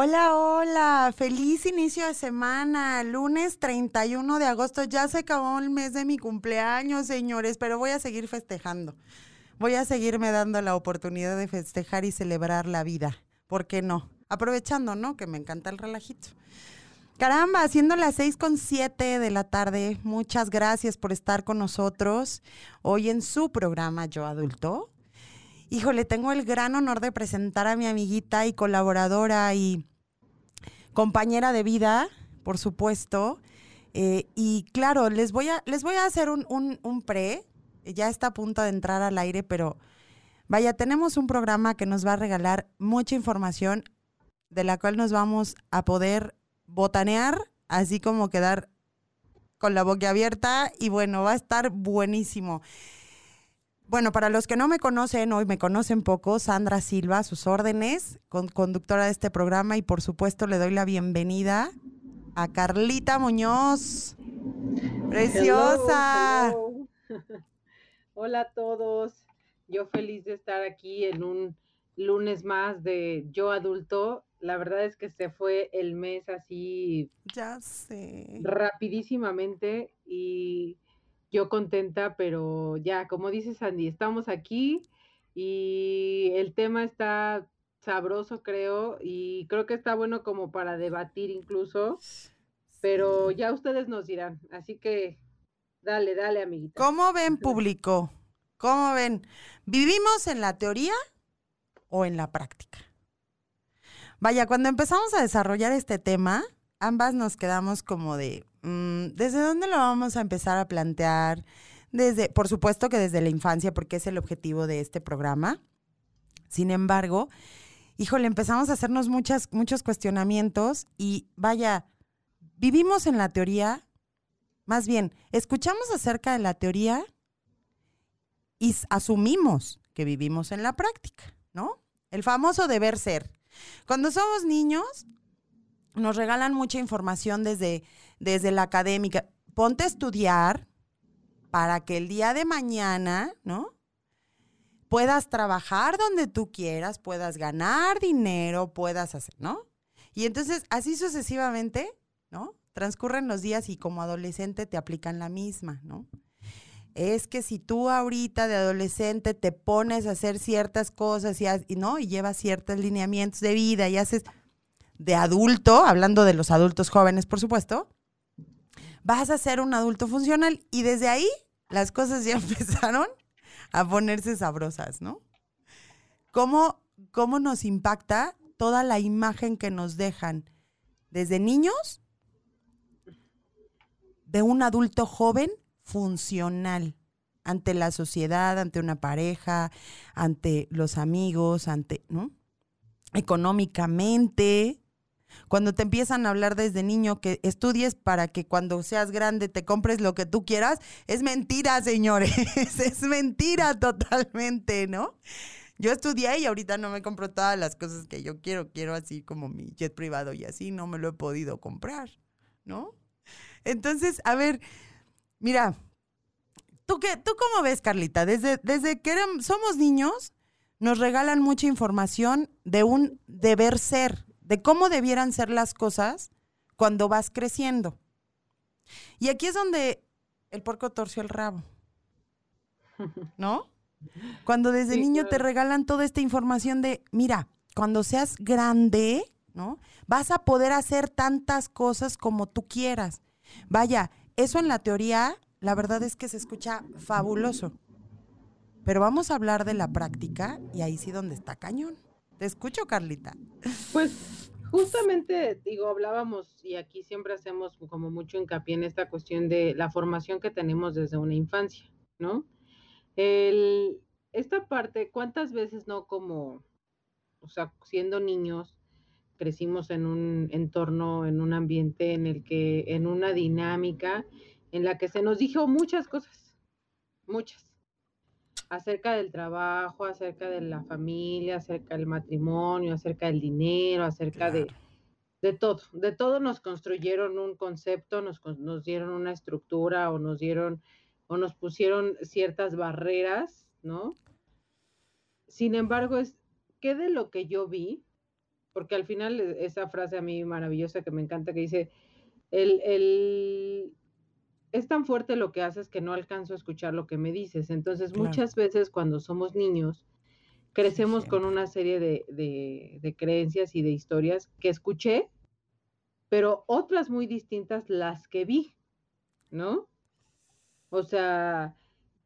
Hola, hola, feliz inicio de semana, lunes 31 de agosto, ya se acabó el mes de mi cumpleaños, señores, pero voy a seguir festejando. Voy a seguirme dando la oportunidad de festejar y celebrar la vida, ¿por qué no? Aprovechando, ¿no? Que me encanta el relajito. Caramba, siendo las seis con siete de la tarde, muchas gracias por estar con nosotros hoy en su programa Yo Adulto. Híjole, tengo el gran honor de presentar a mi amiguita y colaboradora y compañera de vida, por supuesto. Eh, y claro, les voy a, les voy a hacer un, un, un pre. Ya está a punto de entrar al aire, pero vaya, tenemos un programa que nos va a regalar mucha información de la cual nos vamos a poder botanear, así como quedar con la boca abierta y bueno, va a estar buenísimo. Bueno, para los que no me conocen, hoy me conocen poco, Sandra Silva, sus órdenes, con, conductora de este programa y por supuesto le doy la bienvenida a Carlita Muñoz. Preciosa. Hello, hello. Hola a todos. Yo feliz de estar aquí en un lunes más de Yo Adulto. La verdad es que se fue el mes así Ya sé. rapidísimamente y yo contenta, pero ya, como dice Sandy, estamos aquí y el tema está sabroso, creo, y creo que está bueno como para debatir incluso, pero ya ustedes nos dirán. Así que dale, dale, amiguita. ¿Cómo ven, público? ¿Cómo ven? ¿Vivimos en la teoría o en la práctica? Vaya, cuando empezamos a desarrollar este tema, ambas nos quedamos como de, ¿desde dónde lo vamos a empezar a plantear? Desde, por supuesto que desde la infancia, porque es el objetivo de este programa. Sin embargo, híjole, empezamos a hacernos muchas, muchos cuestionamientos y vaya, vivimos en la teoría, más bien, escuchamos acerca de la teoría y asumimos que vivimos en la práctica, ¿no? El famoso deber ser. Cuando somos niños, nos regalan mucha información desde, desde la académica. Ponte a estudiar para que el día de mañana, ¿no? Puedas trabajar donde tú quieras, puedas ganar dinero, puedas hacer, ¿no? Y entonces, así sucesivamente, ¿no? Transcurren los días y como adolescente te aplican la misma, ¿no? Es que si tú ahorita de adolescente te pones a hacer ciertas cosas y, no y llevas ciertos lineamientos de vida y haces de adulto, hablando de los adultos jóvenes, por supuesto, vas a ser un adulto funcional y desde ahí las cosas ya empezaron a ponerse sabrosas, ¿no? ¿Cómo, cómo nos impacta toda la imagen que nos dejan desde niños de un adulto joven funcional ante la sociedad, ante una pareja, ante los amigos, ante, ¿no? Económicamente, cuando te empiezan a hablar desde niño que estudies para que cuando seas grande te compres lo que tú quieras, es mentira, señores, es mentira totalmente, ¿no? Yo estudié y ahorita no me compro todas las cosas que yo quiero, quiero así como mi jet privado y así no me lo he podido comprar, ¿no? Entonces, a ver, mira, ¿tú qué, tú cómo ves, Carlita? Desde, desde que eran- somos niños, nos regalan mucha información de un deber ser, de cómo debieran ser las cosas cuando vas creciendo. Y aquí es donde el porco torció el rabo, ¿no? Cuando desde Sí, niño te regalan toda esta información de, mira, cuando seas grande, ¿no? Vas a poder hacer tantas cosas como tú quieras. Vaya, eso en la teoría, la verdad es que se escucha fabuloso. Pero vamos a hablar de la práctica y ahí sí donde está cañón. Te escucho, Carlita. Pues justamente, digo, hablábamos y aquí siempre hacemos como mucho hincapié en esta cuestión de la formación que tenemos desde una infancia, ¿no? El, esta parte, ¿cuántas veces no como, o sea, siendo niños, crecimos en un entorno, en un ambiente en el que, en una dinámica en la que se nos dijo muchas cosas, muchas, acerca del trabajo, acerca de la familia, acerca del matrimonio, acerca del dinero, acerca de, Claro. de todo, de todo nos construyeron un concepto, nos, nos dieron una estructura o nos dieron o nos pusieron ciertas barreras, ¿no? Sin embargo, es que de lo que yo vi, porque al final e, esa frase a mí maravillosa que me encanta que dice, el, el, es tan fuerte lo que haces que no alcanzo a escuchar lo que me dices. Entonces, muchas veces cuando somos niños, crecemos con una serie de, de, creencias y de historias que escuché, pero otras muy distintas las que vi, ¿no? O sea,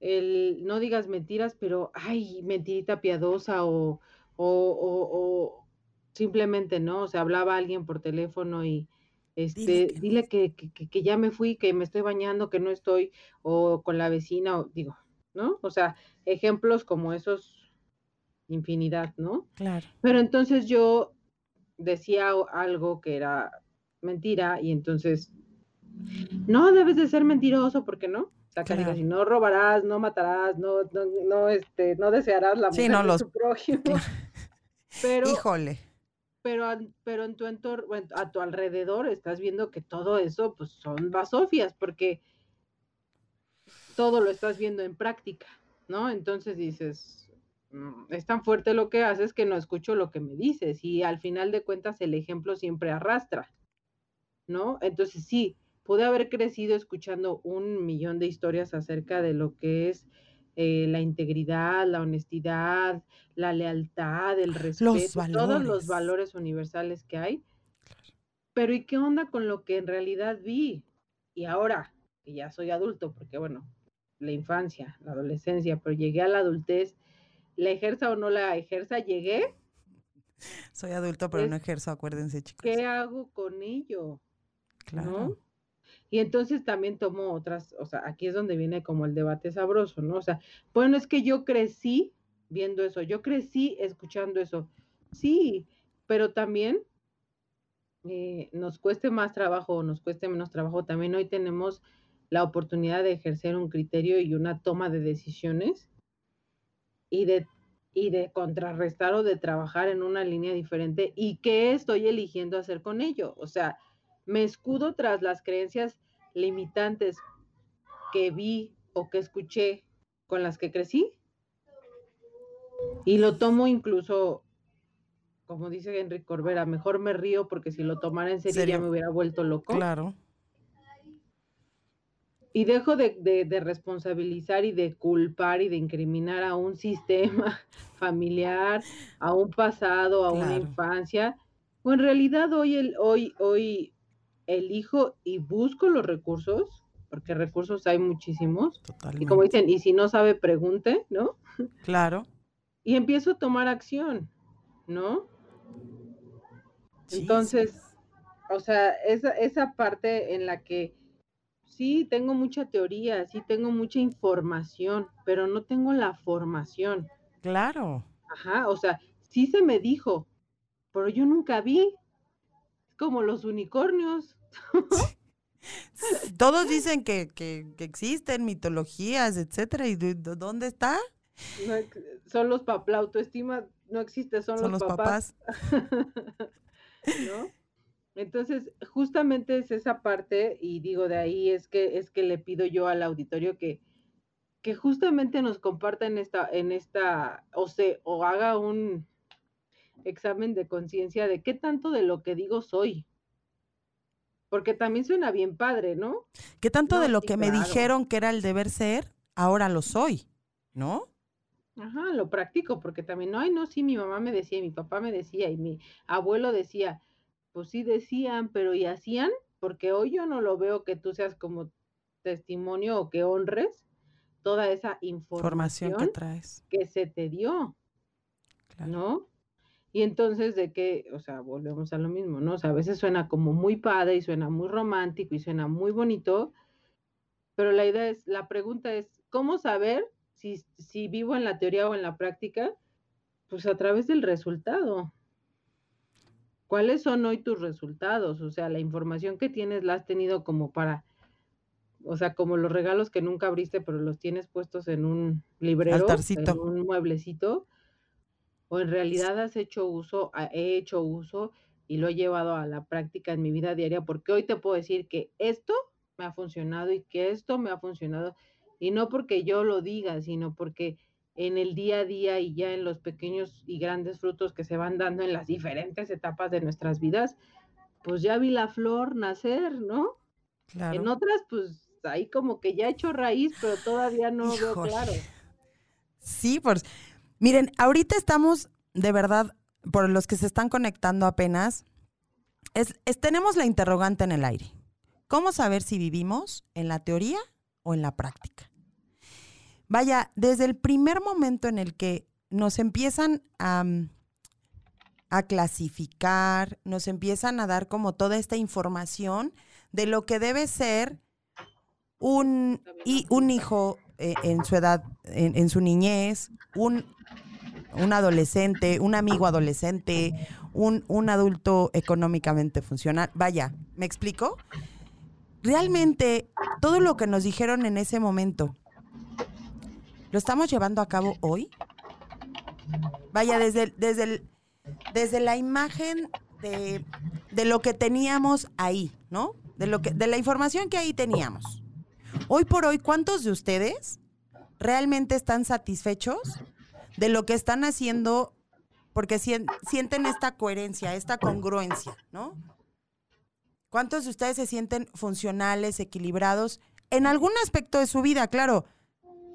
el no digas mentiras, pero ay, mentirita piadosa o, o, o, simplemente no, o sea, hablaba alguien por teléfono y este, dile, que, que, ya me fui, que me estoy bañando, que no estoy, o con la vecina, o digo, ¿no? O sea, ejemplos como esos, infinidad, ¿no? Claro. Pero entonces yo decía algo que era mentira y entonces, no debes de ser mentiroso, porque no? O sea, si no robarás, no matarás, no, no, no, este, no desearás la muerte de tu prójimo. Pero, Híjole pero, pero en tu entorno, a tu alrededor estás viendo que todo eso pues son basofias, porque todo lo estás viendo en práctica, ¿no? Entonces dices, mm, es tan fuerte lo que haces que no escucho lo que me dices y al final de cuentas el ejemplo siempre arrastra, ¿no? Entonces sí, pude haber crecido escuchando un millón de historias acerca de lo que es eh, la integridad, la honestidad, la lealtad, el respeto, todos los valores universales que hay. Pero ¿y qué onda con lo que en realidad vi? Y ahora, que ya soy adulto, porque bueno, la infancia, la adolescencia, pero llegué a la adultez, la ejerza o no la ejerza, llegué. Soy adulto, pero no ejerzo, acuérdense, chicos. ¿Qué hago con ello? Claro. Y entonces también tomo otras, o sea, aquí es donde viene como el debate sabroso, ¿no? O sea, bueno, es que yo crecí viendo eso, yo crecí escuchando eso. Sí, pero también eh, nos cueste más trabajo o nos cueste menos trabajo, también hoy tenemos la oportunidad de ejercer un criterio y una toma de decisiones y de, y de contrarrestar o de trabajar en una línea diferente y qué estoy eligiendo hacer con ello. O sea, me escudo tras las creencias limitantes que vi o que escuché con las que crecí. Y lo tomo incluso, como dice Enrique Corbera, mejor me río porque si lo tomara en serio ya me hubiera vuelto loco. Claro. Y dejo de, de, responsabilizar y de culpar y de incriminar a un sistema familiar, a un pasado, a una infancia. O en realidad hoy, el, hoy, hoy elijo y busco los recursos, porque recursos hay muchísimos. Y como dicen, y si no sabe, pregunte, ¿no? Claro. Y empiezo a tomar acción, ¿no? Entonces, o sea, esa, esa parte en la que sí tengo mucha teoría, sí tengo mucha información, pero no tengo la formación. Claro. Ajá, o sea, sí se me dijo, pero yo nunca vi, como los unicornios. Todos dicen que, que, existen mitologías, etcétera, ¿y dónde está? son los papás, la autoestima no existe, son, los, papás. ¿No? Entonces, justamente es esa parte, y digo de ahí es que es que le pido yo al auditorio que, que justamente nos comparta en esta, en esta, o se, o haga un, examen de conciencia de qué tanto de lo que digo soy. Porque también suena bien padre, ¿no? ¿Qué tanto de lo que me dijeron que era el deber ser, ahora lo soy, ¿no? Ajá, lo practico, porque también, no, ay, no, sí, mi mamá me decía, mi papá me decía, y mi abuelo decía, pues sí decían, pero ¿y hacían? Porque hoy yo no lo veo que tú seas como testimonio o que honres toda esa información, que traes. Que se te dio, ¿no? Y entonces de qué, o sea, volvemos a lo mismo, ¿no? O sea, a veces suena como muy padre y suena muy romántico y suena muy bonito, pero la idea es, la pregunta es, ¿cómo saber si, si vivo en la teoría o en la práctica? Pues a través del resultado. ¿Cuáles son hoy tus resultados? O sea, la información que tienes la has tenido como para, o sea, como los regalos que nunca abriste, pero los tienes puestos en un librero, en un mueblecito o en realidad has hecho uso, he hecho uso y lo he llevado a la práctica en mi vida diaria, porque hoy te puedo decir que esto me ha funcionado y que esto me ha funcionado, y no porque yo lo diga, sino porque en el día a día y ya en los pequeños y grandes frutos que se van dando en las diferentes etapas de nuestras vidas, pues ya vi la flor nacer, ¿no? Claro. En otras, pues ahí como que ya he hecho raíz, pero todavía no veo claro. Sí, pues miren, ahorita estamos de verdad, por los que se están conectando apenas, tenemos la interrogante en el aire. ¿Cómo saber si vivimos en la teoría o en la práctica? Vaya, desde el primer momento en el que nos empiezan a, a clasificar, nos empiezan a dar como toda esta información de lo que debe ser un, y un hijo eh, en su edad, en, su niñez, un, un, adolescente, un amigo adolescente, un, un adulto económicamente funcional. Vaya, ¿me explico? Realmente todo lo que nos dijeron en ese momento, ¿lo estamos llevando a cabo hoy? Vaya, desde, desde, desde la imagen de, de, lo que teníamos ahí, ¿no? De, lo que, de la información que ahí teníamos. Hoy por hoy, ¿cuántos de ustedes realmente están satisfechos de lo que están haciendo porque sienten esta coherencia, esta congruencia, ¿no? ¿Cuántos de ustedes se sienten funcionales, equilibrados en algún aspecto de su vida? Claro,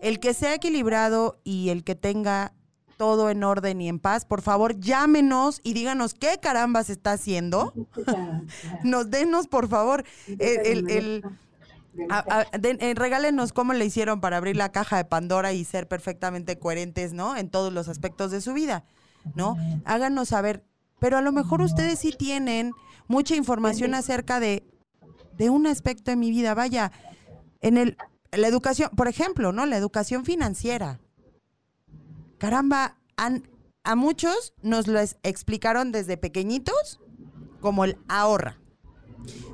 el que sea equilibrado y el que tenga todo en orden y en paz, por favor llámenos y díganos qué caramba se está haciendo. Nos denos, por favor, el eh, regálenos cómo le hicieron para abrir la caja de Pandora y ser perfectamente coherentes, ¿no? En todos los aspectos de su vida, ¿no? Háganos saber, pero a lo mejor ustedes sí tienen mucha información acerca de, de un aspecto de mi vida. Vaya, en el, la educación, por ejemplo, ¿no? La educación financiera. Caramba, a muchos nos lo explicaron desde pequeñitos como el ahorra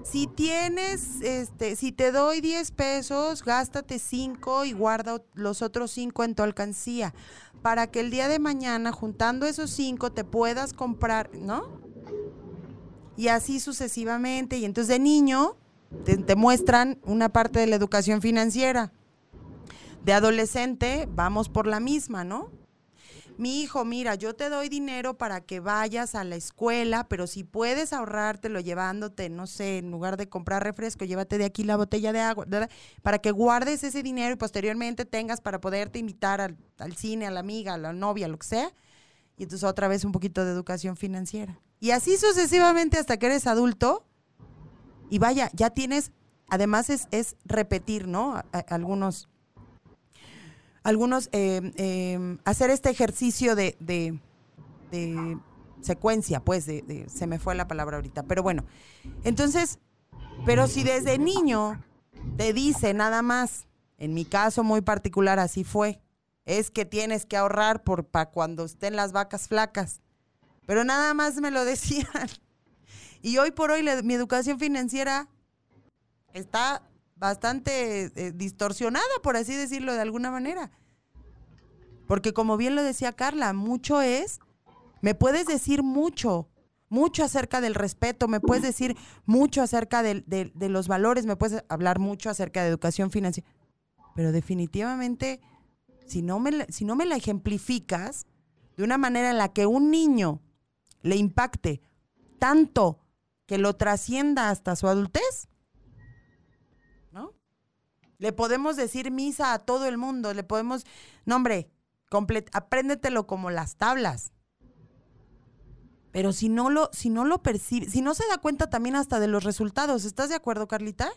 si tienes, este, si te doy 10 pesos, gástate 5 y guarda los otros 5 en tu alcancía para que el día de mañana, juntando esos 5, te puedas comprar, ¿no? Y así sucesivamente. Y entonces de niño te, te muestran una parte de la educación financiera. De adolescente, vamos por la misma, ¿no? Mi hijo, mira, yo te doy dinero para que vayas a la escuela, pero si puedes ahorrártelo llevándote, no sé, en lugar de comprar refresco, llévate de aquí la botella de agua, para que guardes ese dinero y posteriormente tengas para poderte invitar al, al cine, a la amiga, a la novia, lo que sea. Y entonces otra vez un poquito de educación financiera. Y así sucesivamente hasta que eres adulto. Y vaya, ya tienes, además es, es repetir, ¿no? algunos algunos eh, hacer este ejercicio de, de, secuencia, pues, de, se me fue la palabra ahorita, pero bueno, entonces, pero si desde niño te dice nada más, en mi caso muy particular así fue, es que tienes que ahorrar por para cuando estén las vacas flacas, pero nada más me lo decían. Y hoy por hoy mi educación financiera está bastante eh, distorsionada, por así decirlo de alguna manera. Porque como bien lo decía Carla, mucho es, me puedes decir mucho, mucho acerca del respeto, me puedes decir mucho acerca de, de los valores, me puedes hablar mucho acerca de educación financiera. Pero definitivamente, si no, me, si no me la ejemplificas de una manera en la que un niño le impacte tanto que lo trascienda hasta su adultez, le podemos decir misa a todo el mundo, le podemos, no hombre, apréndetelo como las tablas. Pero si no lo, si no lo percibe, si no se da cuenta también hasta de los resultados, ¿estás de acuerdo, Carlita?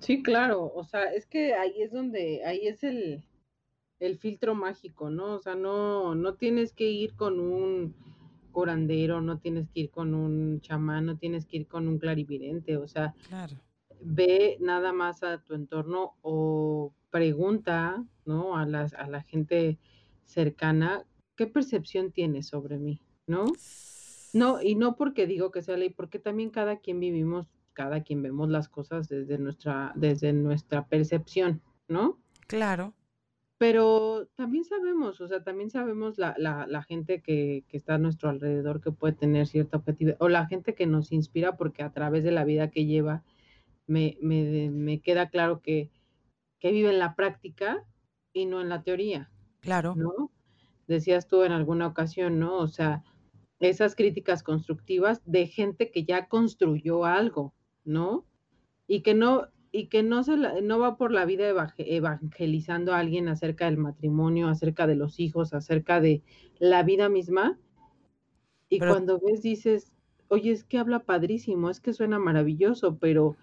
Sí, claro, o sea, es que ahí es donde, ahí es el, el filtro mágico, ¿no? O sea, no, no tienes que ir con un curandero, no tienes que ir con un chamán, no tienes que ir con un clarividente, o sea, claro ve nada más a tu entorno o pregunta, ¿no? A, las, a la gente cercana, ¿qué percepción tienes sobre mí? ¿No? No, y no porque digo que sea ley, porque también cada quien vivimos, cada quien vemos las cosas desde nuestra, desde nuestra percepción, ¿no? Claro. Pero también sabemos, o sea, también sabemos la, la, la gente que, que, está a nuestro alrededor que puede tener cierta objetividad, o la gente que nos inspira porque a través de la vida que lleva, me, me, me queda claro que, que, vive en la práctica y no en la teoría, Claro. ¿No? Decías tú en alguna ocasión, ¿no? O sea, esas críticas constructivas de gente que ya construyó algo, ¿no? Y que no, y que no, se no va por la vida evangelizando a alguien acerca del matrimonio, acerca de los hijos, acerca de la vida misma. Y cuando ves, dices, oye, es que habla padrísimo, es que suena maravilloso, pero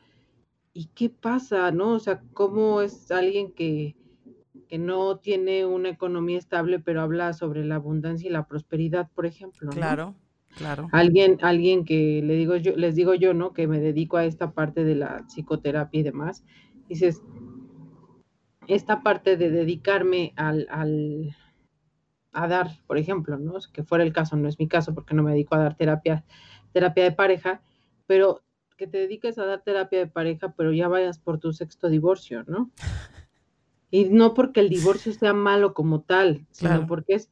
¿y qué pasa, no? O sea, ¿cómo es alguien que, que no tiene una economía estable, pero habla sobre la abundancia y la prosperidad, por ejemplo? Claro. Claro. Alguien, alguien que le digo yo, les digo yo, ¿no? Que me dedico a esta parte de la psicoterapia y demás. Dices, esta parte de dedicarme al, al, a dar, por ejemplo, ¿no? Que fuera el caso, no es mi caso porque no me dedico a dar terapia, terapia de pareja, pero que te dediques a dar terapia de pareja, pero ya vayas por tu sexto divorcio, ¿no? Y no porque el divorcio sea malo como tal, sino porque es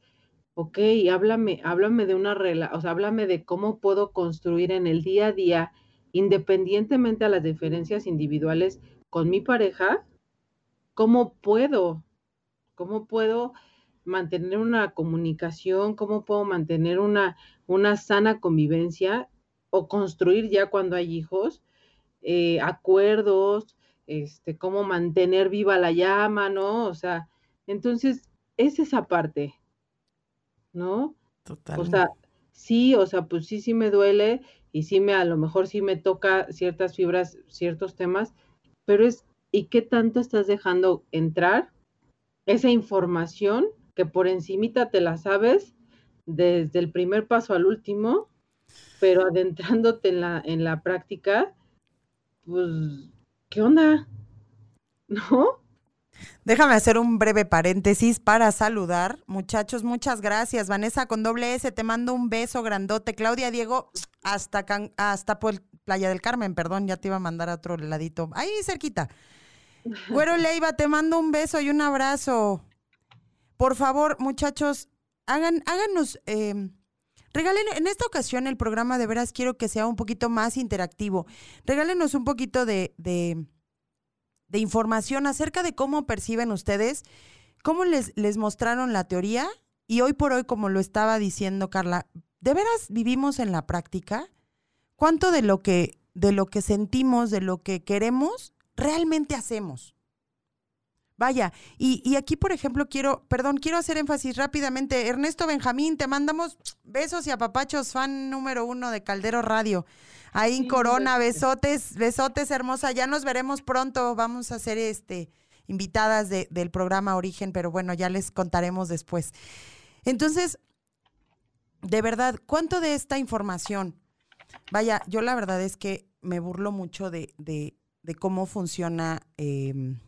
ok, háblame, háblame de una relación, o sea, háblame de cómo puedo construir en el día a día, independientemente a las diferencias individuales con mi pareja, cómo puedo, cómo puedo mantener una comunicación, cómo puedo mantener una, una sana convivencia o construir ya cuando hay hijos, eh, acuerdos, este, cómo mantener viva la llama, ¿no? O sea, entonces es esa parte, ¿no? Total. O sea, sí, o sea, pues sí, sí me duele y sí me, a lo mejor sí me toca ciertas fibras, ciertos temas, pero es, ¿y qué tanto estás dejando entrar esa información que por encimita te la sabes desde el primer paso al último, pero adentrándote en la, en la práctica, pues, ¿qué onda? ¿No? Déjame hacer un breve paréntesis para saludar. Muchachos, muchas gracias. Vanessa con doble S, te mando un beso grandote. Claudia Diego, hasta, hasta Playa del Carmen, perdón, ya te iba a mandar a otro ladito. Ahí cerquita. Güero Leiva, te mando un beso y un abrazo. Por favor, muchachos, hagan, háganos, em, regalen, en esta ocasión el programa de veras quiero que sea un poquito más interactivo. Regálenos un poquito de de información acerca de cómo perciben ustedes, cómo les, les mostraron la teoría y hoy por hoy, como lo estaba diciendo Carla, ¿de veras vivimos en la práctica? ¿Cuánto de lo que, de lo que sentimos, de lo que queremos, realmente hacemos? Vaya, y, y, aquí, por ejemplo, quiero, perdón, quiero hacer énfasis rápidamente. Ernesto Benjamín, te mandamos besos y apapachos, fan número uno de Caldero Radio. Ahí en Corona, besotes, besotes hermosa. Ya nos veremos pronto. Vamos a ser este invitadas del programa Origen, pero bueno, ya les contaremos después. Entonces, de verdad, ¿cuánto de esta información? Vaya, yo la verdad es que me burlo mucho de, de, de cómo funciona em,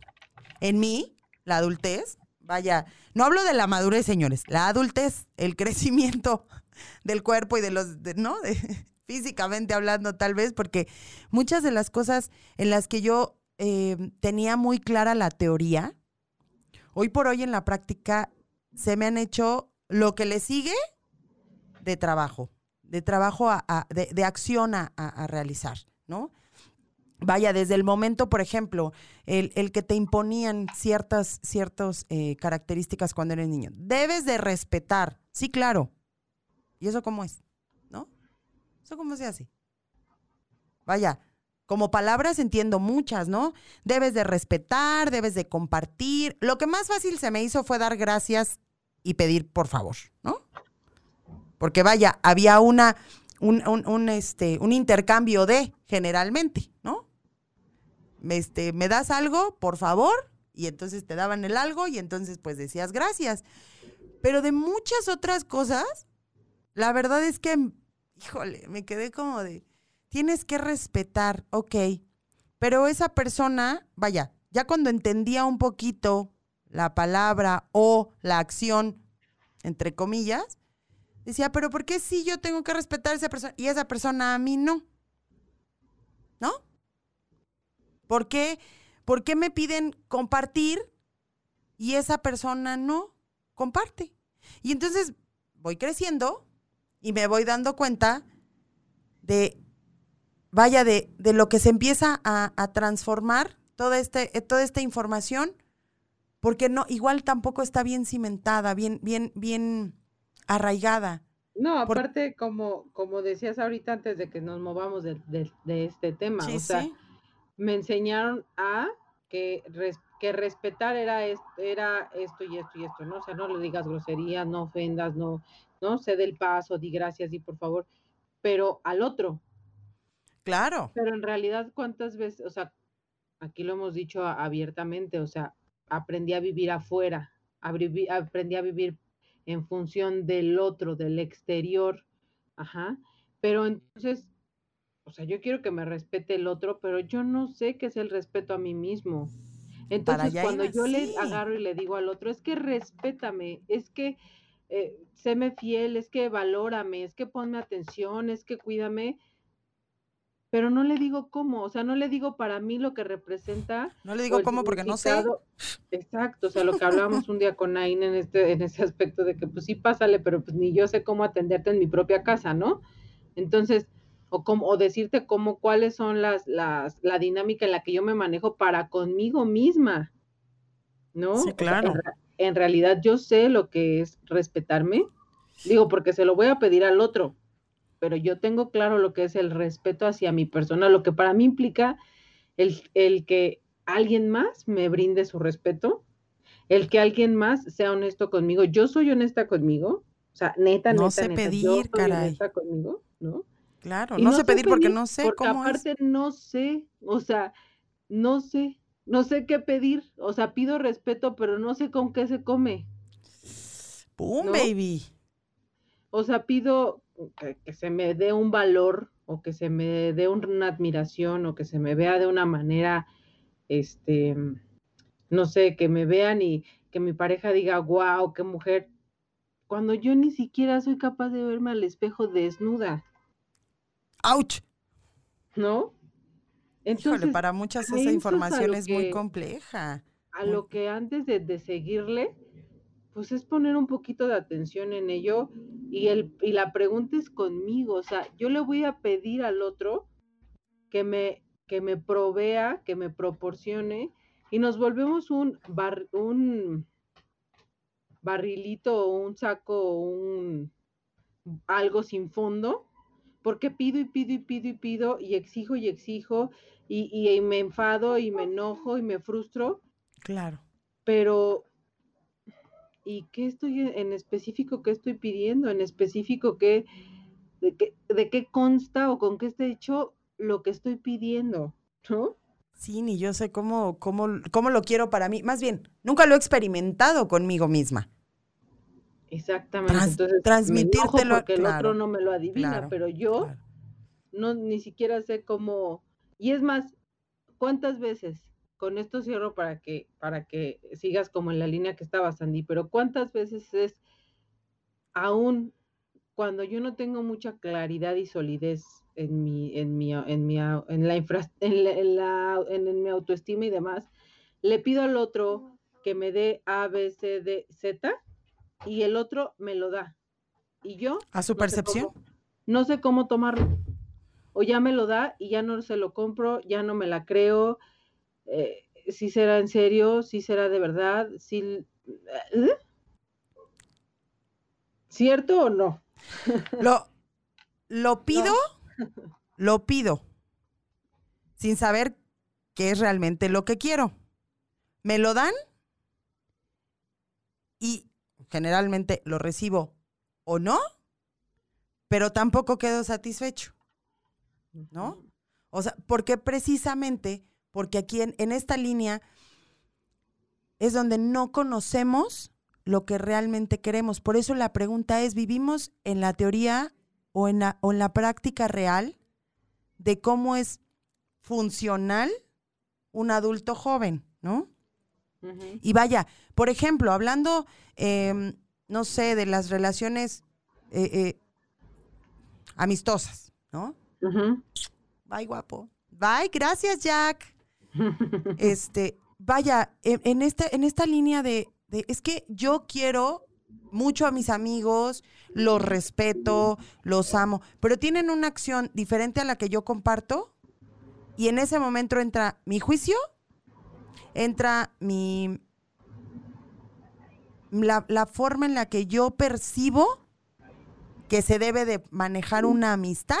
en mí la adultez. Vaya, no hablo de la madurez, señores, la adultez, el crecimiento del cuerpo y de los, ¿no? Físicamente hablando tal vez, porque muchas de las cosas en las que yo eh, tenía muy clara la teoría, hoy por hoy en la práctica se me han hecho lo que le sigue de trabajo, de trabajo, a, de, acción a, realizar, ¿no? Vaya, desde el momento, por ejemplo, el, que te imponían ciertas, ciertas eh, características cuando eres niño. Debes de respetar, sí, claro. ¿Y eso cómo es? ¿Eso cómo se hace? Vaya, como palabras entiendo muchas, ¿no? Debes de respetar, debes de compartir. Lo que más fácil se me hizo fue dar gracias y pedir por favor, ¿no? Porque vaya, había una, un, este, un intercambio de, generalmente, ¿no? Este, me das algo, por favor, y entonces te daban el algo y entonces pues decías gracias. Pero de muchas otras cosas, la verdad es que híjole, me quedé como de, tienes que respetar, ok, pero esa persona, vaya, ya cuando entendía un poquito la palabra o la acción, entre comillas, decía, pero ¿por qué si yo tengo que respetar a esa persona y esa persona a mí no? ¿No? ¿Por qué, ¿Por qué me piden compartir y esa persona no comparte? Y entonces voy creciendo y me voy dando cuenta de, vaya, de, de lo que se empieza a, transformar toda, este, toda esta información porque no, igual tampoco está bien cimentada, bien, bien, bien arraigada. No, aparte, como, como decías ahorita antes de que nos movamos de, este tema, o sea, me enseñaron a que, que respetar era, era esto y esto y esto, ¿no? O sea, no le digas grosería, no ofendas, no, no, cede el paso, di gracias, y por favor, pero al otro. Claro. Pero en realidad, ¿cuántas veces, o sea, aquí lo hemos dicho abiertamente, o sea, aprendí a vivir afuera, aprendí a vivir en función del otro, del exterior, ajá, pero entonces, o sea, yo quiero que me respete el otro, pero yo no sé qué es el respeto a mí mismo. Entonces, cuando yo le agarro y le digo al otro, es que respétame, es que eh, séme fiel, es que valórame, es que ponme atención, es que cuídame, pero no le digo cómo, o sea, no le digo para mí lo que representa. No le digo cómo porque no sé. Exacto, o sea, lo que hablábamos un día con Nain en este, en ese aspecto de que pues sí, pásale, pero pues ni yo sé cómo atenderte en mi propia casa, ¿no? Entonces, o cómo, o decirte cómo, cuáles son las, las, la dinámica en la que yo me manejo para conmigo misma, ¿no? Sí, claro. en realidad yo sé lo que es respetarme, digo, porque se lo voy a pedir al otro, pero yo tengo claro lo que es el respeto hacia mi persona, lo que para mí implica el, el que alguien más me brinde su respeto, el que alguien más sea honesto conmigo. Yo soy honesta conmigo, o sea, neta, no neta, sé neta, pedir, yo soy caray. honesta conmigo, ¿no? Claro, no, sé pedir, porque no sé porque cómo aparte no sé, o sea, no sé, no sé qué pedir, o sea, pido respeto, pero no sé con qué se come. ¡Pum, baby! O sea, pido que, se me dé un valor o que se me dé una admiración o que se me vea de una manera, este, no sé, que me vean y que mi pareja diga, wow, qué mujer, cuando yo ni siquiera soy capaz de verme al espejo desnuda. ¡Auch! ¿No? Entonces, para muchas esa información es, muy compleja. A lo que antes de, de seguirle, pues es poner un poquito de atención en ello y, el, y la pregunta es conmigo, o sea, yo le voy a pedir al otro que me, que me provea, que me proporcione y nos volvemos un, un barrilito o un saco o un algo sin fondo, porque pido y pido y pido y pido y exijo y exijo y, y me enfado y me enojo y me frustro. Claro. Pero ¿y qué estoy en específico, qué estoy pidiendo? En específico, ¿qué, de, qué, ¿de qué consta o con qué está hecho lo que estoy pidiendo? ¿No? Sí, ni yo sé cómo, cómo, cómo lo quiero para mí. Más bien, nunca lo he experimentado conmigo misma. Exactamente. Entonces, transmitírtelo. porque el otro no me lo adivina, pero yo no ni siquiera sé cómo. Y es más, ¿cuántas veces con esto cierro para que, para que sigas como en la línea que estaba, Sandy, pero ¿cuántas veces es aún cuando yo no tengo mucha claridad y solidez en mi, en mi, en mi, en la, infra, en, la, en, mi autoestima y demás, le pido al otro que me dé A, B, C, D, Z y el otro me lo da. Y yo... ¿A su percepción? no sé cómo tomarlo. O ya me lo da y ya no se lo compro, ya no me la creo, eh, si será en serio, si será de verdad, si... ¿eh? ¿Cierto o no? Lo, lo pido, lo pido, sin saber qué es realmente lo que quiero. Me lo dan generalmente lo recibo o no, pero tampoco quedo satisfecho. ¿No? O sea, porque precisamente porque aquí en, esta línea es donde no conocemos lo que realmente queremos. Por eso la pregunta es, ¿vivimos en la teoría o en la, en la práctica real de cómo es funcional un adulto joven, ¿no? Y vaya, por ejemplo, hablando, em, no sé, de las relaciones eh, eh, amistosas, ¿no? Bye, guapo. Bye, gracias, Jack. este, vaya, en, esta, en esta línea de, es que yo quiero mucho a mis amigos, los respeto, los amo, pero tienen una acción diferente a la que yo comparto y en ese momento entra mi juicio, entra mi, la, la forma en la que yo percibo que se debe de manejar una amistad,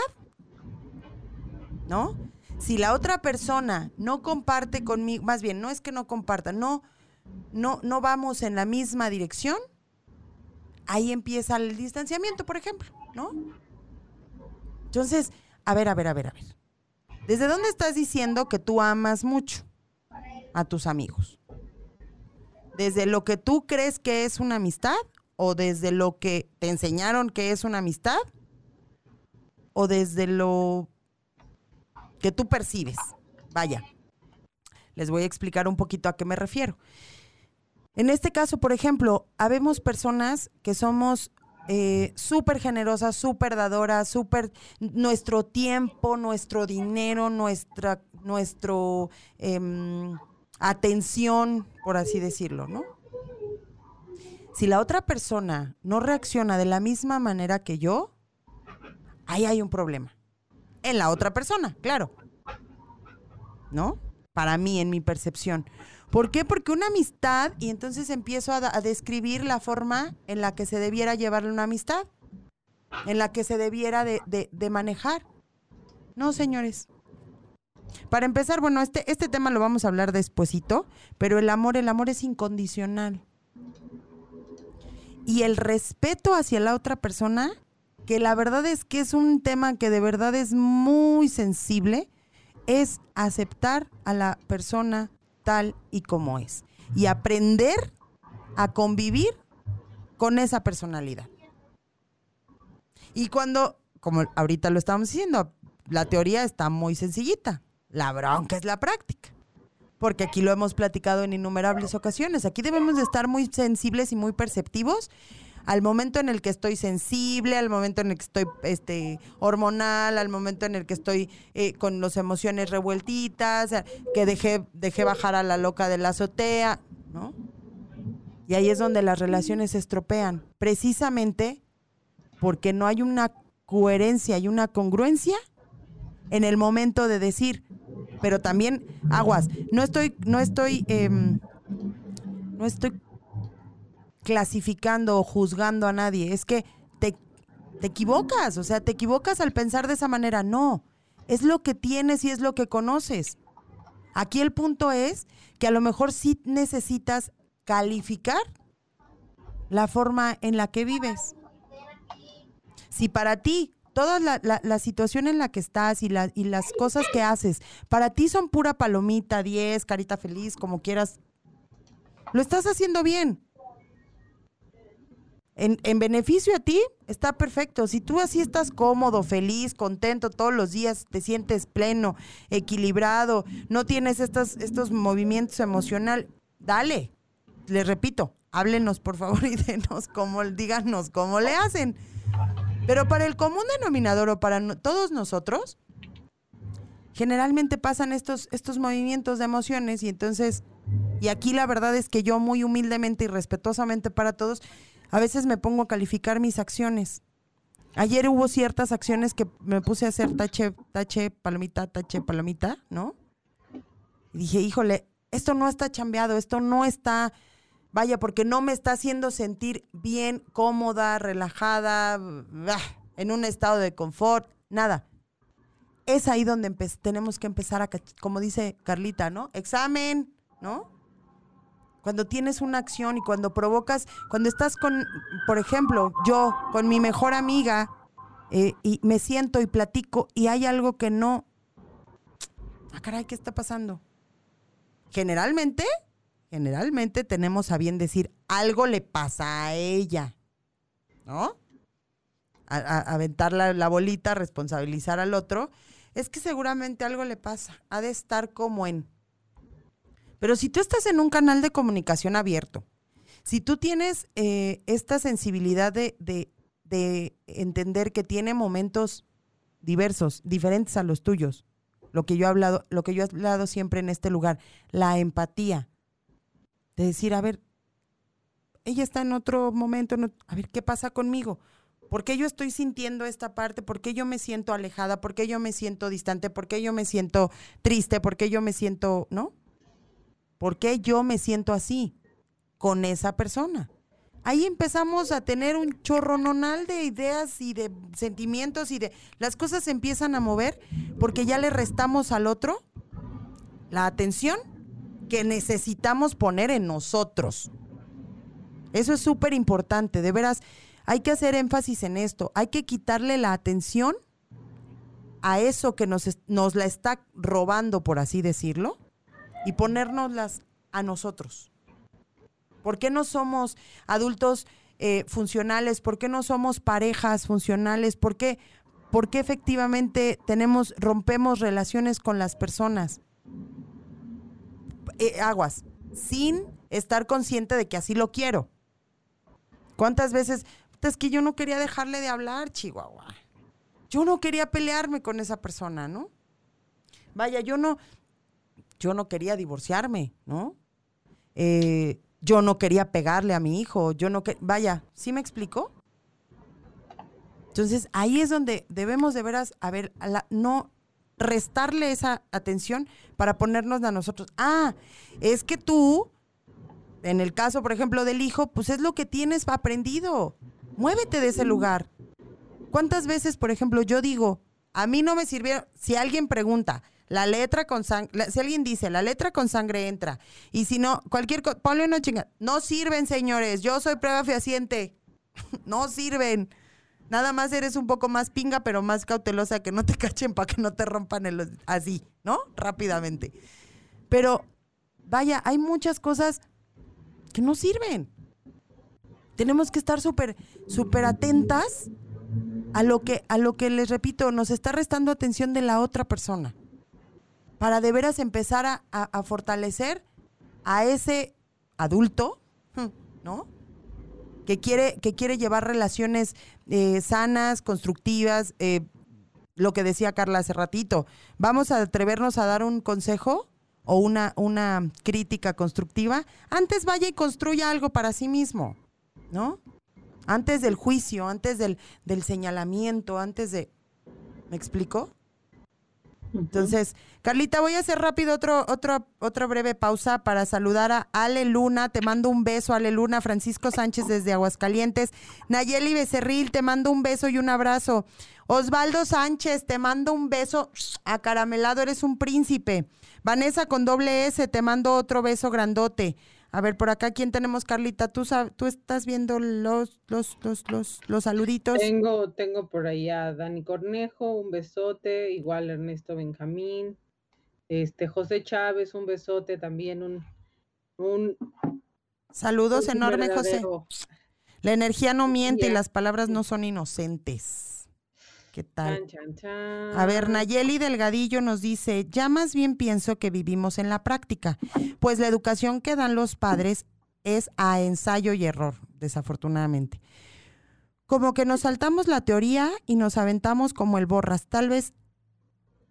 ¿no? Si la otra persona no comparte conmigo, más bien, no es que no comparta, no, no, no vamos en la misma dirección, ahí empieza el distanciamiento, por ejemplo, ¿no? Entonces, a ver, a ver, a ver, a ver. ¿Desde dónde estás diciendo que tú amas mucho a tus amigos? ¿Desde lo que tú crees que es una amistad o desde lo que te enseñaron que es una amistad o desde lo que tú percibes. Vaya, les voy a explicar un poquito a qué me refiero. En este caso, por ejemplo, habemos personas que somos eh, súper generosas, súper dadoras, súper nuestro tiempo, nuestro dinero, nuestra nuestro, em, atención, por así decirlo, ¿no? Si la otra persona no reacciona de la misma manera que yo, ahí hay un problema en la otra persona, claro. ¿No? Para mí, en mi percepción. ¿Por qué? Porque una amistad, y entonces empiezo a, describir la forma en la que se debiera llevar una amistad, en la que se debiera de, de manejar. No, señores. Para empezar, bueno, este, este tema lo vamos a hablar despuesito, pero el amor, el amor es incondicional. Y el respeto hacia la otra persona que la verdad es que es un tema que de verdad es muy sensible, es aceptar a la persona tal y como es y aprender a convivir con esa personalidad. Y cuando, como ahorita lo estamos diciendo, la teoría está muy sencillita, la bronca es la práctica. Porque aquí lo hemos platicado en innumerables ocasiones. Aquí debemos de estar muy sensibles y muy perceptivos al momento en el que estoy sensible, al momento en el que estoy este, hormonal, al momento en el que estoy eh, con las emociones revueltitas, que dejé, dejé bajar a la loca de la azotea, ¿no? Y ahí es donde las relaciones se estropean, precisamente porque no hay una coherencia y una congruencia en el momento de decir, pero también aguas, no estoy, no estoy, em, no estoy clasificando o juzgando a nadie, es que te, te equivocas, o sea, te equivocas al pensar de esa manera. No, es lo que tienes y es lo que conoces. Aquí el punto es que a lo mejor sí necesitas calificar la forma en la que vives. Si para ti toda la, la, situación en la que estás y, y las cosas que haces, para ti son pura palomita, 10, carita feliz, como quieras, lo estás haciendo bien en, beneficio a ti, está perfecto. Si tú así estás cómodo, feliz, contento todos los días, te sientes pleno, equilibrado, no tienes estos, estos movimientos emocionales, dale. Les repito, háblenos por favor y denos cómo, díganos cómo le hacen. Pero para el común denominador o para todos nosotros, generalmente pasan estos, estos movimientos de emociones y entonces, y aquí la verdad es que yo muy humildemente y respetuosamente para todos, a veces me pongo a calificar mis acciones. Ayer hubo ciertas acciones que me puse a hacer tache, tache, palomita, tache, palomita, ¿no? Y dije, híjole, esto no está chambeado, esto no está, vaya, porque no me está haciendo sentir bien, cómoda, relajada, en un estado de confort, nada. Es ahí donde tenemos que empezar a, como dice Carlita, ¿no? Examen, ¿no? cuando tienes una acción y cuando provocas, cuando estás con, por ejemplo, yo con mi mejor amiga eh, y me siento y platico y hay algo que no, ah, caray, ¿qué está pasando? Generalmente, generalmente tenemos a bien decir, algo le pasa a ella, ¿no? aventar la, bolita, responsabilizar al otro, es que seguramente algo le pasa, ha de estar como en pero si tú estás en un canal de comunicación abierto, si tú tienes eh, esta sensibilidad de, de, entender que tiene momentos diversos, diferentes a los tuyos, lo que yo he hablado, lo que yo he hablado siempre en este lugar, la empatía, de decir, a ver, ella está en otro momento, a ver, ¿qué pasa conmigo? ¿Por qué yo estoy sintiendo esta parte? ¿Por qué yo me siento alejada? ¿Por qué yo me siento distante? ¿Por qué yo me siento triste? ¿Por qué yo me siento, no? ¿Por qué yo me siento así con esa persona? ahí empezamos a tener un chorrononal de ideas y de sentimientos y de las cosas se empiezan a mover porque ya le restamos al otro la atención que necesitamos poner en nosotros. Eso es súper importante, de veras, hay que hacer énfasis en esto, hay que quitarle la atención a eso que nos, nos la está robando, por así decirlo, y ponérnoslas a nosotros. ¿Por qué no somos adultos eh, funcionales? ¿Por qué no somos parejas funcionales? ¿Por qué, ¿Por qué efectivamente tenemos, rompemos relaciones con las personas? Eh, aguas, sin estar consciente de que así lo quiero. ¿Cuántas veces? Es que yo no quería dejarle de hablar, Chihuahua. Yo no quería pelearme con esa persona, ¿no? Vaya, yo no, yo no quería divorciarme, ¿no? Eh, yo no quería pegarle a mi hijo, yo no que, vaya, ¿sí me explico? Entonces ahí es donde debemos de veras, a ver, no restarle esa atención para ponernos a nosotros. Ah, es que tú, en el caso, por ejemplo, del hijo, pues es lo que tienes aprendido. Muévete de ese lugar. ¿Cuántas veces, por ejemplo, yo digo, a mí no me sirvió, si alguien pregunta, la letra con sangre, si alguien dice, la letra con sangre entra, y si no, cualquier cosa, ponle una chinga, no sirven, señores, yo soy prueba fehaciente, no sirven. Nada más eres un poco más pinga, pero más cautelosa que no te cachen para que no te rompan el así, ¿no? Rápidamente. Pero vaya, hay muchas cosas que no sirven. Tenemos que estar súper, súper atentas a lo que, a lo que les repito, nos está restando atención de la otra persona. Para de veras empezar a, a fortalecer a ese adulto, ¿no? Que quiere, que quiere llevar relaciones eh, sanas, constructivas, eh, lo que decía Carla hace ratito. ¿Vamos a atrevernos a dar un consejo o una, una crítica constructiva? Antes vaya y construya algo para sí mismo, ¿no? Antes del juicio, antes del, del señalamiento, antes de... ¿Me explico? Entonces, Carlita, voy a hacer rápido otro, otro, otra breve pausa para saludar a Ale Luna. Te mando un beso, Ale Luna. Francisco Sánchez desde Aguascalientes. Nayeli Becerril, te mando un beso y un abrazo. Osvaldo Sánchez, te mando un beso. Acaramelado, eres un príncipe. Vanessa con doble S, te mando otro beso grandote. A ver, por acá, ¿quién tenemos, Carlita? ¿Tú, tú estás viendo los, los, los, los, los saluditos? Tengo, tengo por ahí a Dani Cornejo, un besote, igual Ernesto Benjamín, este José Chávez, un besote también, un... un Saludos enormes, José. La energía no miente y las palabras no son inocentes. ¿Qué tal? A ver, Nayeli Delgadillo nos dice, ya más bien pienso que vivimos en la práctica, pues la educación que dan los padres es a ensayo y error, desafortunadamente. Como que nos saltamos la teoría y nos aventamos como el borras. Tal vez,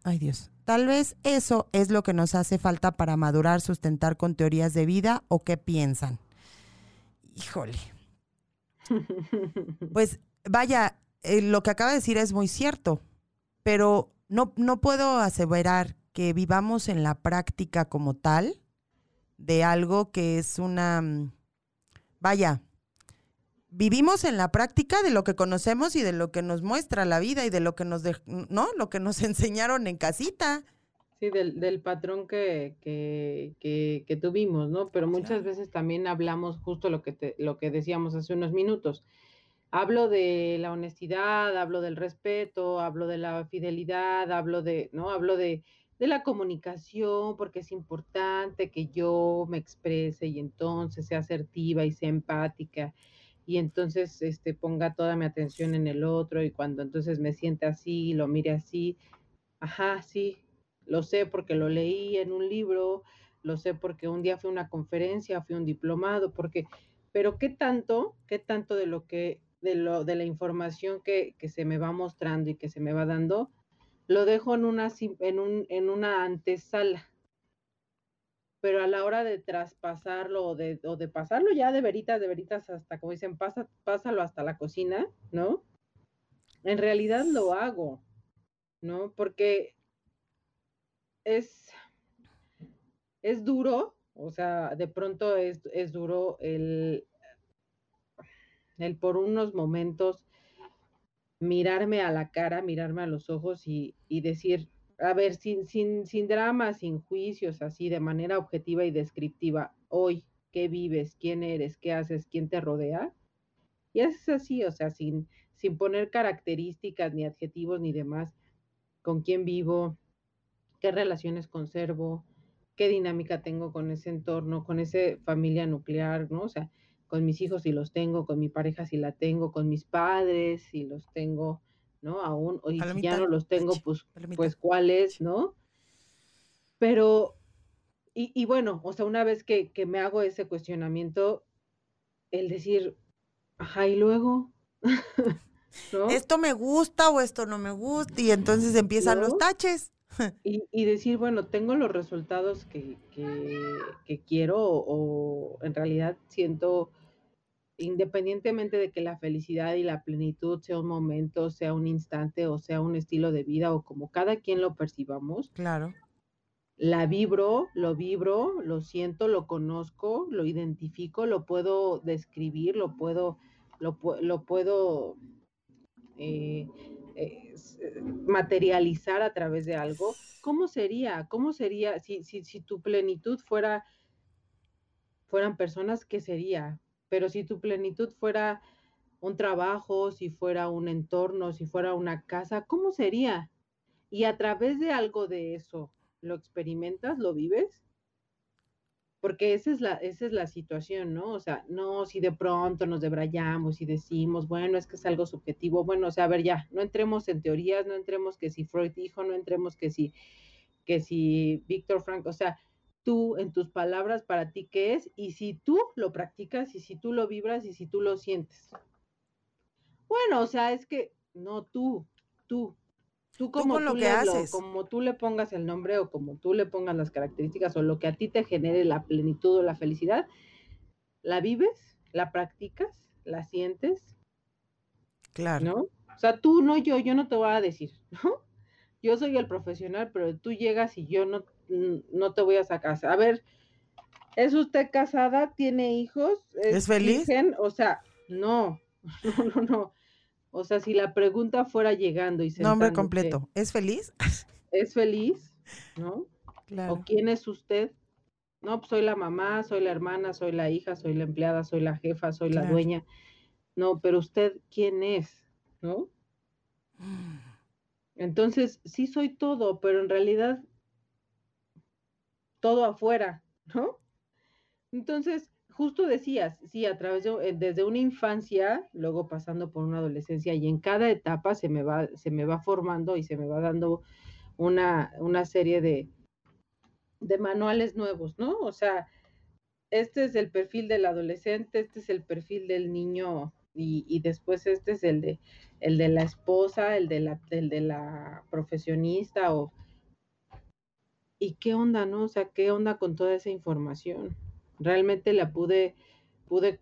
ay Dios, tal vez eso es lo que nos hace falta para madurar, sustentar con teorías de vida o qué piensan. Híjole. Pues vaya, eh, lo que acaba de decir es muy cierto, pero no, no puedo aseverar que vivamos en la práctica como tal de algo que es una, mm, vaya, vivimos en la práctica de lo que conocemos y de lo que nos muestra la vida y de lo que nos, ¿no? Lo que nos enseñaron en casita. Sí, del, del patrón que, que, que, tuvimos, ¿no? Pero muchas veces también hablamos justo lo que, te, lo que decíamos hace unos minutos hablo de la honestidad, hablo del respeto, hablo de la fidelidad, hablo de, ¿no? Hablo de, de la comunicación, porque es importante que yo me exprese y entonces sea asertiva y sea empática y entonces este, ponga toda mi atención en el otro y cuando entonces me sienta así, lo mire así, ajá, sí, lo sé porque lo leí en un libro, lo sé porque un día fui a una conferencia, fui a un diplomado, porque, pero ¿qué tanto, qué tanto de lo que de, lo, de la información que, se me va mostrando y que se me va dando, lo dejo en una, en, un, en una antesala. Pero a la hora de traspasarlo o de, o de pasarlo ya de veritas, de veritas hasta, como dicen, pasa, pásalo hasta la cocina, ¿no? En realidad lo hago, ¿no? Porque es, es duro, o sea, de pronto es, es duro el, el por unos momentos mirarme a la cara, mirarme a los ojos y, y decir, a ver, sin, sin, sin dramas, sin juicios, así de manera objetiva y descriptiva, hoy, ¿qué vives? ¿Quién eres? ¿Qué haces? ¿Quién te rodea? Y es así, o sea, sin, sin poner características, ni adjetivos, ni demás, con quién vivo, qué relaciones conservo, qué dinámica tengo con ese entorno, con esa familia nuclear, ¿no? O sea, con mis hijos si los tengo, con mi pareja si la tengo, con mis padres si los tengo, ¿no? Aún, y si ya no los tengo, pues, pues cuáles, ¿no? Pero, y, y, bueno, o sea, una vez que, que me hago ese cuestionamiento, el decir, ajá, y luego, ¿no? Esto me gusta o esto no me gusta, y entonces empiezan los taches. Y, decir, bueno, tengo los resultados que, que, quiero o, en realidad siento, independientemente de que la felicidad y la plenitud sea un momento, sea un instante o sea un estilo de vida o como cada quien lo percibamos. Claro. La vibro, lo vibro, lo siento, lo conozco, lo identifico, lo puedo describir, lo puedo, lo, lo puedo eh, eh, materializar a través de algo, ¿cómo sería? ¿Cómo sería si, si, si tu plenitud fuera, fueran personas, qué sería? Pero si tu plenitud fuera un trabajo, si fuera un entorno, si fuera una casa, ¿cómo sería? Y a través de algo de eso, ¿lo experimentas? ¿Lo vives? Porque esa es la, esa es la situación, ¿no? O sea, no, si de pronto nos debrayamos y decimos, bueno, es que es algo subjetivo, bueno, o sea, a ver, ya, no entremos en teorías, no entremos que si Freud dijo, no entremos que si, que si Víctor Frank, o sea, tú en tus palabras para ti qué es y si tú lo practicas y si tú lo vibras y si tú lo sientes. Bueno, o sea, es que no tú, tú, Tú como tú, lo que haces. como tú le pongas el nombre o como tú le pongas las características o lo que a ti te genere la plenitud o la felicidad, la vives, la practicas, la sientes. Claro. ¿No? O sea, tú no yo, yo no te voy a decir, ¿no? Yo soy el profesional, pero tú llegas y yo no, no te voy a sacar. A ver, ¿es usted casada? ¿Tiene hijos? ¿Es, feliz? O sea, no, no, no, no. O sea, si la pregunta fuera llegando y Nombre completo. ¿Es feliz? ¿Es feliz? ¿No? Claro. ¿O quién es usted? No, pues soy la mamá, soy la hermana, soy la hija, soy la empleada, soy la jefa, soy la dueña. No, pero usted, ¿quién es? ¿No? Entonces, sí soy todo, pero en realidad todo afuera, ¿no? Entonces, justo decías, sí, a través de, eh, desde una infancia, luego pasando por una adolescencia, y en cada etapa se me va, se me va formando y se me va dando una, una serie de, de manuales nuevos, ¿no? O sea, este es el perfil del adolescente, este es el perfil del niño, y, y después este es el de, el de la esposa, el de la, el de la profesionista, o ¿y qué onda, no? O sea, ¿qué onda con toda esa información? Realmente la pude, pude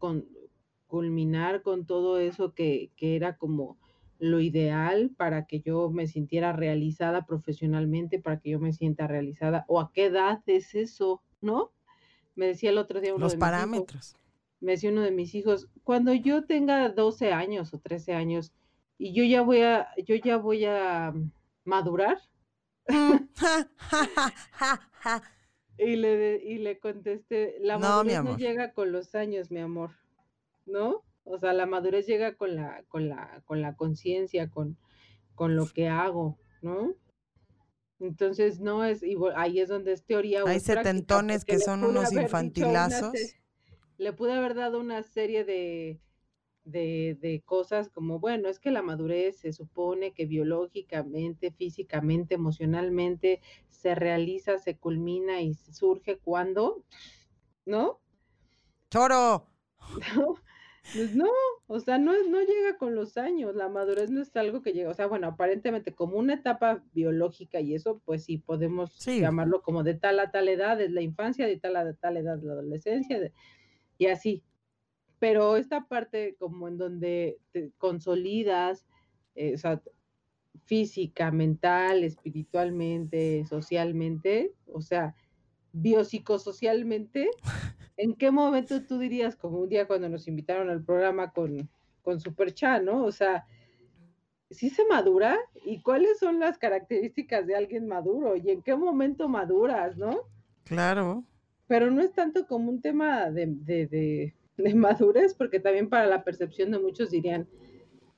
culminar con todo eso que, que era como lo ideal para que yo me sintiera realizada profesionalmente, para que yo me sienta realizada, o a qué edad es eso, ¿no? Me decía el otro día uno Los parámetros. me decía uno de mis hijos, cuando yo tenga 12 años o 13 años y yo ya voy a, yo ya voy a madurar. Y le, y le contesté, la madurez no llega con los años, mi amor, ¿no? O sea, la madurez llega con la, con la, con la conciencia, con, con lo que hago, ¿no? Entonces, no es, y ahí es donde es teoría. Hay setentones que son unos infantilazos. le pude haber dado una serie de, de, de, cosas como, bueno, es que la madurez se supone que biológicamente, físicamente, emocionalmente se realiza, se culmina y surge cuando, ¿no? Choro. No, pues no, o sea, no, no llega con los años, la madurez no es algo que llega, o sea, bueno, aparentemente como una etapa biológica y eso, pues sí, podemos llamarlo como de tal a tal edad, es la infancia, de tal a tal edad, la adolescencia, y así, pero esta parte como en donde te consolidas, eh, o sea, física, mental, espiritualmente, socialmente, o sea, biopsicosocialmente, ¿en qué momento tú dirías, como un día cuando nos invitaron al programa con, con Super Chat, ¿no? O sea, ¿sí se madura? ¿Y cuáles son las características de alguien maduro? ¿Y en qué momento maduras, no? Claro. Pero no es tanto como un tema de, de, de, madurez, porque también para la percepción de muchos dirían,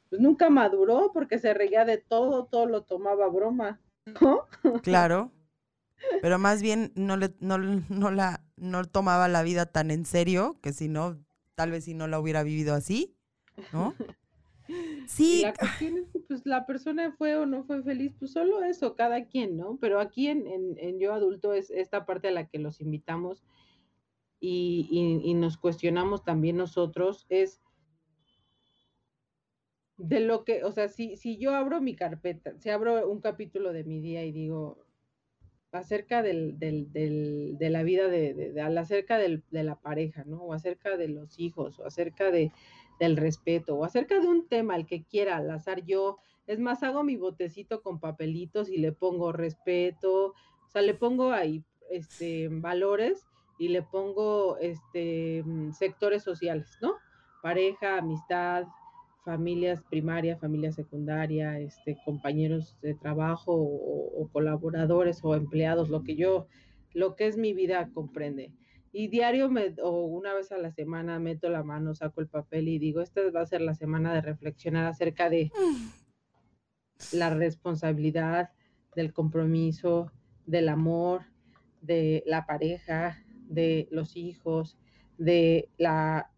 pues nunca maduró porque se reía de todo, todo lo tomaba broma, ¿no? Claro. Pero más bien no le, no, no la, no tomaba la vida tan en serio, que si no, tal vez si no la hubiera vivido así, ¿no? Sí. la cuestión es que pues la persona fue o no fue feliz, pues solo eso, cada quien, ¿no? Pero aquí en, en, Yo Adulto es esta parte a la que los invitamos y, y, nos cuestionamos también nosotros, es de lo que, o sea, si, si yo abro mi carpeta, si abro un capítulo de mi día y digo acerca del, del, del de la vida de, acerca de la pareja, ¿no? O acerca de los hijos, o acerca de, del respeto o acerca de un tema, el que quiera, al azar yo, es más, hago mi botecito con papelitos y le pongo respeto, o sea, le pongo ahí este, valores y le pongo este, mm, sectores sociales, ¿no? Pareja, amistad, familias primaria, familia secundaria, este, compañeros de trabajo o, colaboradores o empleados, lo que yo, lo que es mi vida comprende. Y diario me, o una vez a la semana meto la mano, saco el papel y digo, esta va a ser la semana de reflexionar acerca de la responsabilidad, del compromiso, del amor, de la pareja, de los hijos, de la,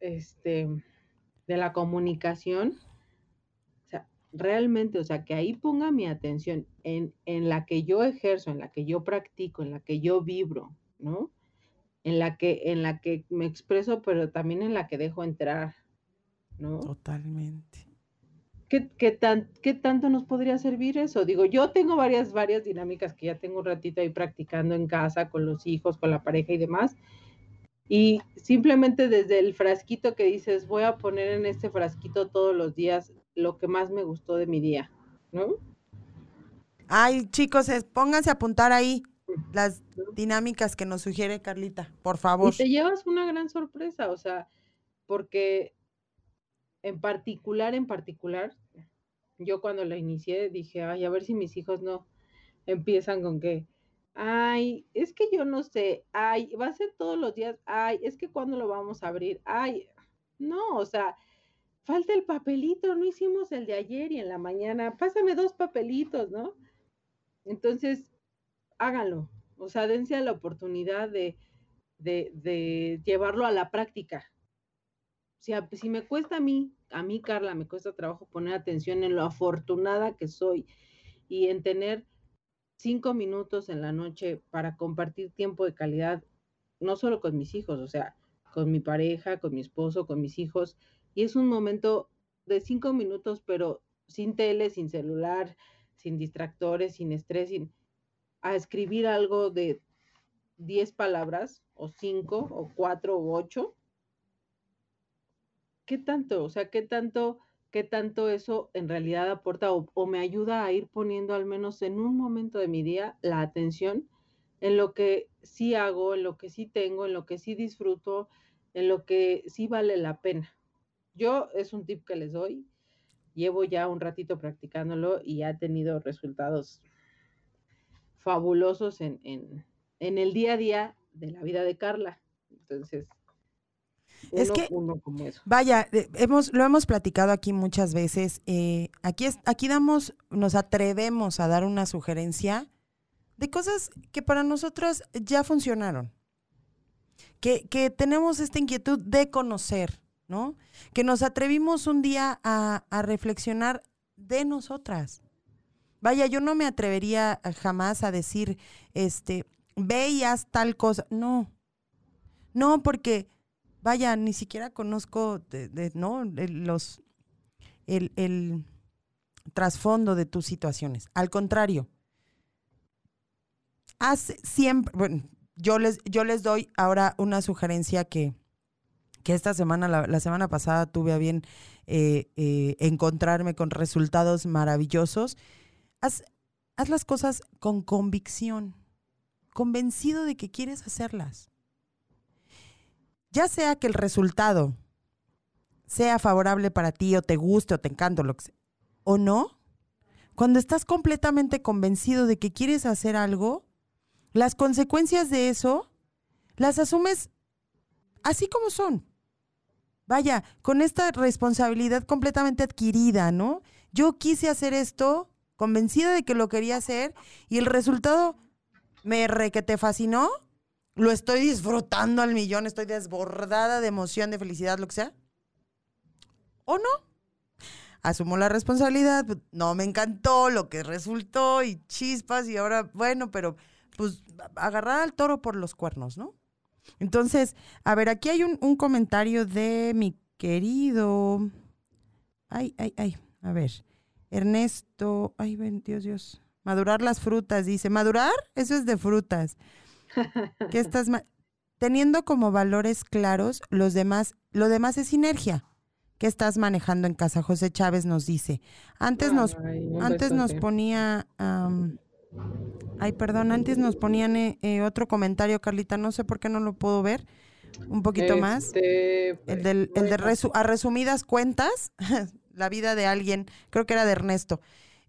este, de la comunicación. Realmente, o sea, que ahí ponga mi atención en, en la que yo ejerzo, en la que yo practico, en la que yo vibro, ¿no? en la que, en la que me expreso, pero también en la que dejo entrar, ¿no? Totalmente. ¿Qué, qué, tan, ¿Qué tanto nos podría servir eso? Digo, yo tengo varias, varias dinámicas que ya tengo un ratito ahí practicando en casa, con los hijos, con la pareja y demás. Y simplemente desde el frasquito que dices, voy a poner en este frasquito todos los días lo que más me gustó de mi día, ¿no? Ay, chicos, pónganse a apuntar ahí las dinámicas que nos sugiere Carlita, por favor. Y te llevas una gran sorpresa, o sea, porque en particular, en particular, yo cuando la inicié dije, ay, a ver si mis hijos no empiezan con que, ay, es que yo no sé, ay, va a ser todos los días, ay, es que cuando lo vamos a abrir, ay, no, o sea, falta el papelito, no hicimos el de ayer y en la mañana, pásame dos papelitos, ¿no? Entonces, háganlo. O sea, dense la oportunidad de, de, llevarlo a la práctica. Si, si me cuesta a mí, a mí Carla, me cuesta trabajo poner atención en lo afortunada que soy y en tener cinco minutos en la noche para compartir tiempo de calidad, no solo con mis hijos, o sea, con mi pareja, con mi esposo, con mis hijos. Y es un momento de cinco minutos, pero sin tele, sin celular, sin distractores, sin estrés, sin a escribir algo de 10 palabras, o 5, o 4, o 8, ¿qué tanto? O sea, ¿qué tanto, qué tanto eso en realidad aporta o, me ayuda a ir poniendo al menos en un momento de mi día la atención en lo que sí hago, en lo que sí tengo, en lo que sí disfruto, en lo que sí vale la pena? Yo es un tip que les doy. Llevo ya un ratito practicándolo y ha tenido resultados fabulosos en, en, el día a día de la vida de Carla. Entonces, es que, vaya, eh, hemos, lo hemos platicado aquí muchas veces. Eh, aquí, es, aquí damos, nos atrevemos a dar una sugerencia de cosas que para nosotros ya funcionaron. Que, que tenemos esta inquietud de conocer, ¿no? Que nos atrevimos un día a, a reflexionar de nosotras. Vaya, yo no me atrevería jamás a decir, este, ve y haz tal cosa. No, no, porque, vaya, ni siquiera conozco, ¿no? los, el, el trasfondo de tus situaciones. Al contrario, haz siempre, bueno, yo les, yo les doy ahora una sugerencia que, que esta semana, la, semana pasada tuve a bien eh, eh, encontrarme con resultados maravillosos Haz, las cosas con convicción, convencido de que quieres hacerlas. Ya sea que el resultado sea favorable para ti o te guste o te encante o no, cuando estás completamente convencido de que quieres hacer algo, las consecuencias de eso las asumes así como son. Vaya, con esta responsabilidad completamente adquirida, ¿no? Yo quise hacer esto, convencida de que lo quería hacer, y el resultado me re que te fascinó, lo estoy disfrutando al millón, estoy desbordada de emoción, de felicidad, lo que sea. ¿O no? Asumo la responsabilidad, pues, no me encantó lo que resultó y chispas y ahora, bueno, pero pues agarrar al toro por los cuernos, ¿no? Entonces, a ver, aquí hay un, comentario de mi querido. Ay, ay, ay. A ver. Ernesto. Ay, ven, Dios, Dios. Madurar las frutas, dice. ¿Madurar? Eso es de frutas. ¿Qué estás teniendo como valores claros, los demás, lo demás es sinergia. ¿Qué estás manejando en casa? José Chávez nos dice. Antes nos, antes nos ponía Ay, perdón, antes nos ponían eh, eh, otro comentario, Carlita, no sé por qué no lo puedo ver. Un poquito más. Este, el, del, el de a resumidas cuentas, la vida de alguien, creo que era de Ernesto.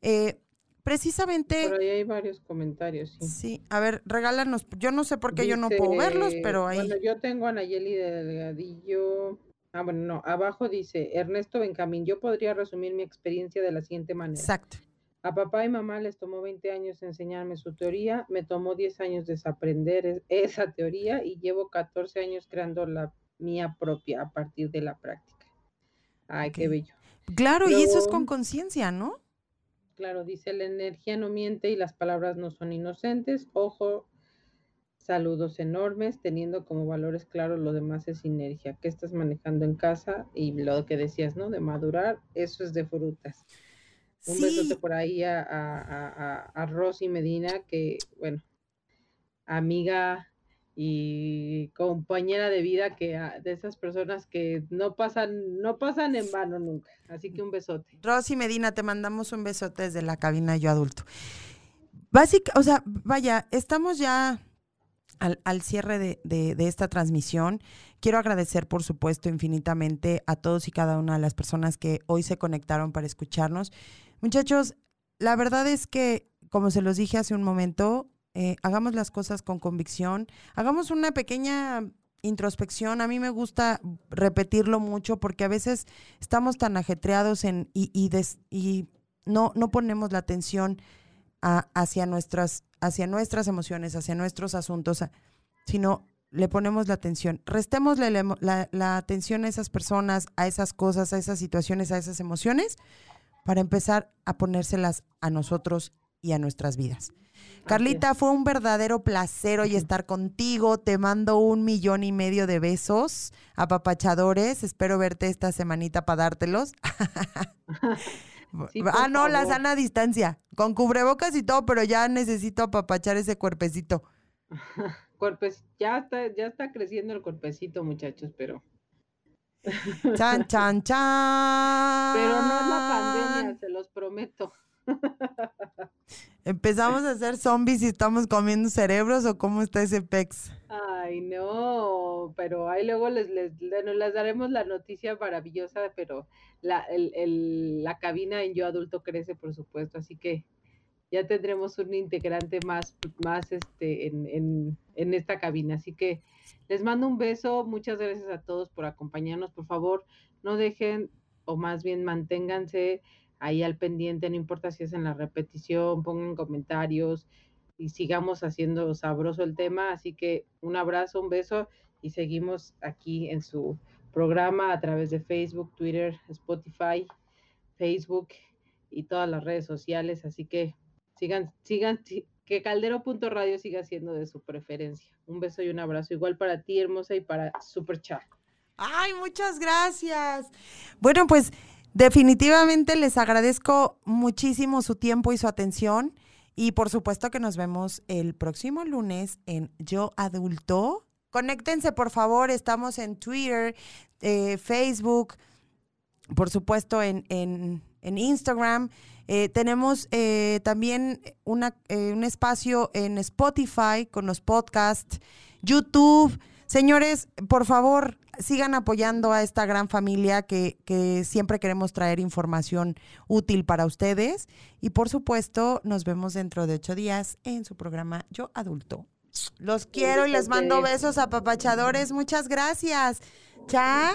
Eh, precisamente... Pero ahí hay varios comentarios, sí. Sí, a ver, regálanos, yo no sé por qué yo no puedo verlos, pero ahí... Bueno, yo tengo a Nayeli Delgadillo... Ah, bueno, no, abajo dice, Ernesto Benjamín, yo podría resumir mi experiencia de la siguiente manera. Exacto. A papá y mamá les tomó 20 años enseñarme su teoría, me tomó 10 años desaprender esa teoría y llevo 14 años creando la mía propia a partir de la práctica. Ay, qué bello. Claro, y eso es con conciencia, ¿no? Claro, dice, la energía no miente y las palabras no son inocentes. Ojo, saludos enormes, teniendo como valores claros lo demás es sinergia. ¿Qué estás manejando en casa? Y lo que decías, ¿no? De madurar, eso es de frutas. Un besote por ahí a, a, a, Rosy Medina, que, bueno, amiga y compañera de vida que de esas personas que no pasan, no pasan en vano nunca. Así que un besote. Rosy Medina, te mandamos un besote desde la cabina Yo Adulto. Básica, o sea, vaya, estamos ya al, al cierre de, de, esta transmisión. Quiero agradecer, por supuesto, infinitamente a todos y cada una de las personas que hoy se conectaron para escucharnos. Muchachos, la verdad es que, como se los dije hace un momento, eh, hagamos las cosas con convicción, hagamos una pequeña introspección. A mí me gusta repetirlo mucho porque a veces estamos tan ajetreados en, y, y, no, no ponemos la atención hacia, nuestras, hacia nuestras emociones, hacia nuestros asuntos, sino le ponemos la atención. Restemos la, la atención a esas personas, a esas cosas, a esas situaciones, a esas emociones para empezar a ponérselas a nosotros y a nuestras vidas. Carlita, fue un verdadero placer hoy estar contigo. Te mando un millón y medio de besos, apapachadores. Espero verte esta semanita para dártelos. ah, no, la sana distancia, con cubrebocas y todo, pero ya necesito apapachar ese cuerpecito. Cuerpes, ya está, ya está creciendo el cuerpecito, muchachos, pero Chan, chan, chan. Pero no es la pandemia, se los prometo. ¿Empezamos a ser zombies y estamos comiendo cerebros o cómo está ese pex? Ay, no, pero ahí luego les, les, les daremos la noticia maravillosa, pero la, el, el, la cabina en Yo Adulto crece, por supuesto, así que ya tendremos un integrante más, más este, en, en, en esta cabina. Así que les mando un beso, muchas gracias a todos por acompañarnos. Por favor, no dejen, o más bien manténganse ahí al pendiente, no importa si es en la repetición, pongan comentarios y sigamos haciendo sabroso el tema. Así que un abrazo, un beso y seguimos aquí en su programa a través de Facebook, Twitter, Spotify, Facebook y todas las redes sociales. Así que sigan, sigan, que caldero.radio siga siendo de su preferencia. Un beso y un abrazo igual para ti, hermosa, y para Super Chat. Ay, muchas gracias. Bueno, pues definitivamente les agradezco muchísimo su tiempo y su atención. Y por supuesto que nos vemos el próximo lunes en Yo Adulto. Conéctense, por favor. Estamos en Twitter, eh, Facebook, por supuesto en, en, en Instagram. Eh, tenemos eh, también una, eh, un espacio en Spotify con los podcasts, YouTube. Señores, por favor, sigan apoyando a esta gran familia que, que siempre queremos traer información útil para ustedes. Y por supuesto, nos vemos dentro de ocho días en su programa Yo Adulto. Los quiero y les mando besos apapachadores. Muchas gracias. Cha.